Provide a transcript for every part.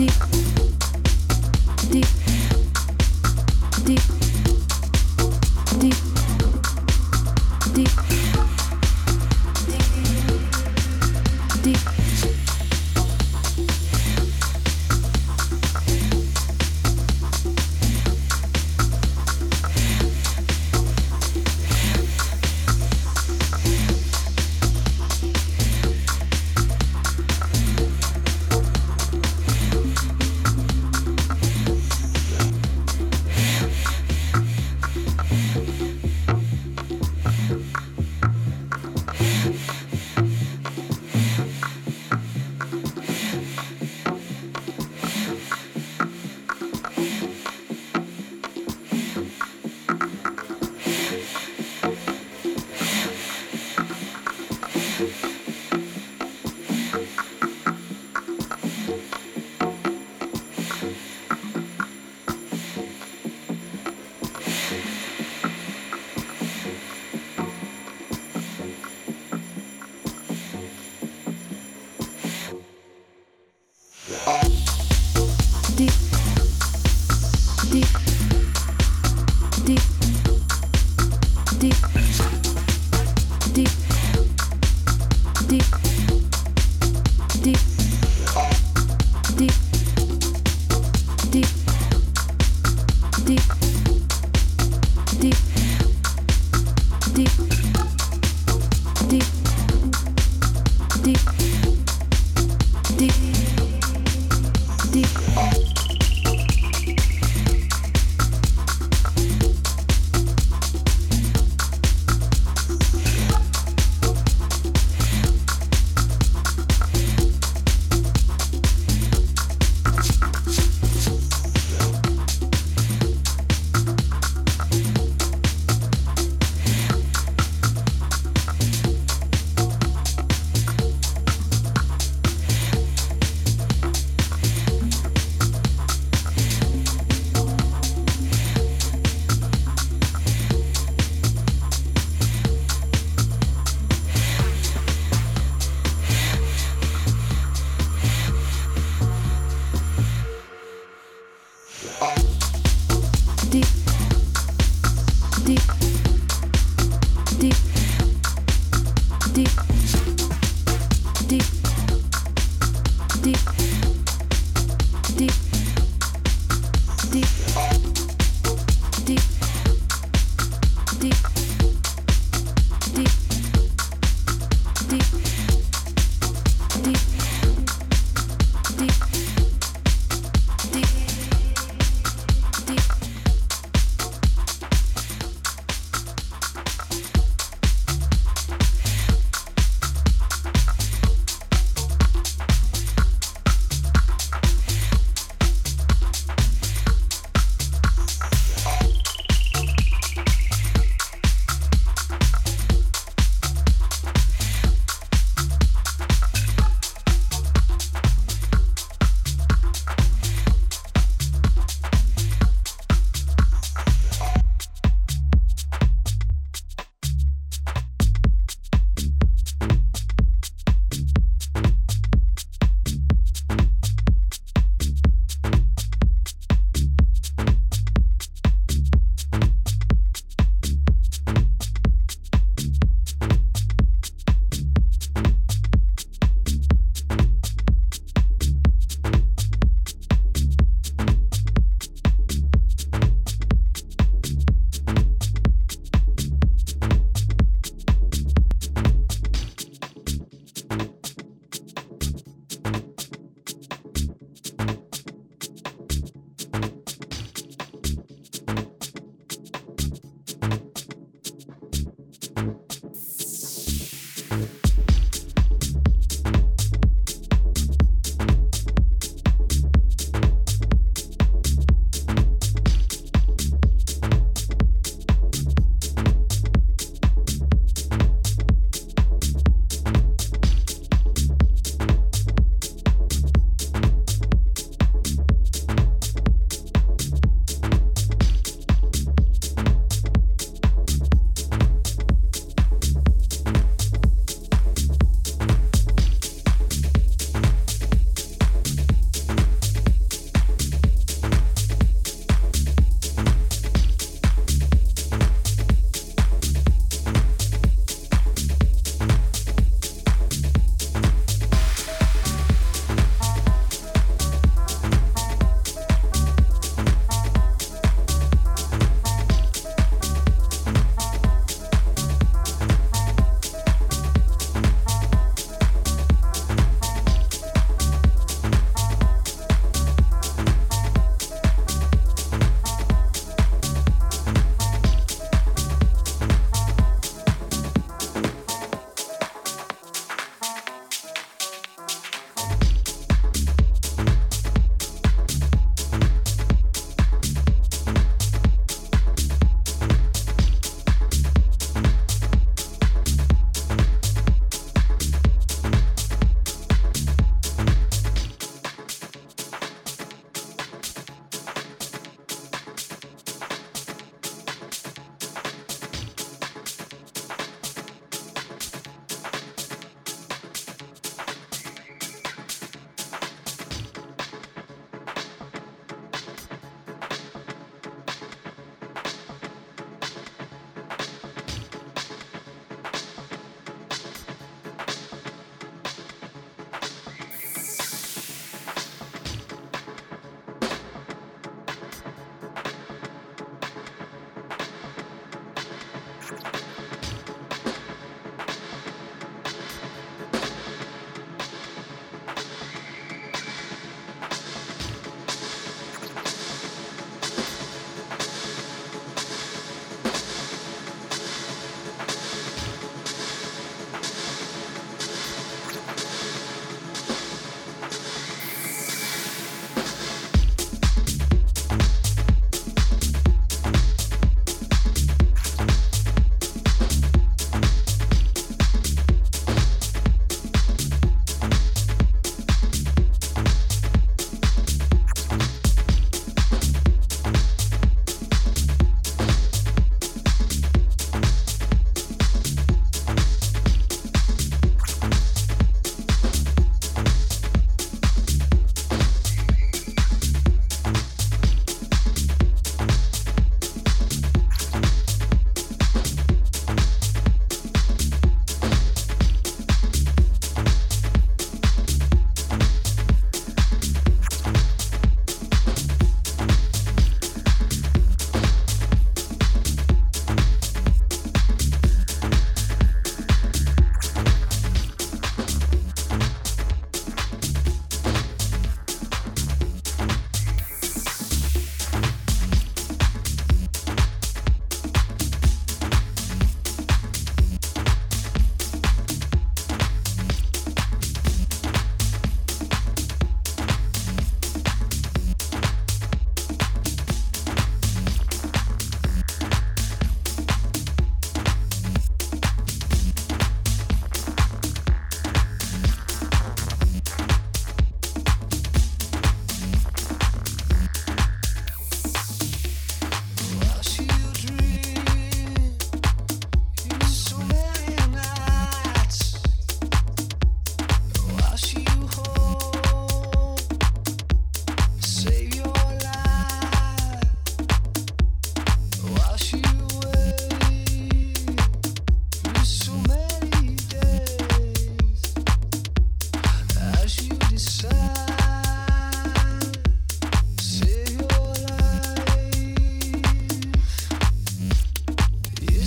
écouter.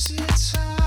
It's time?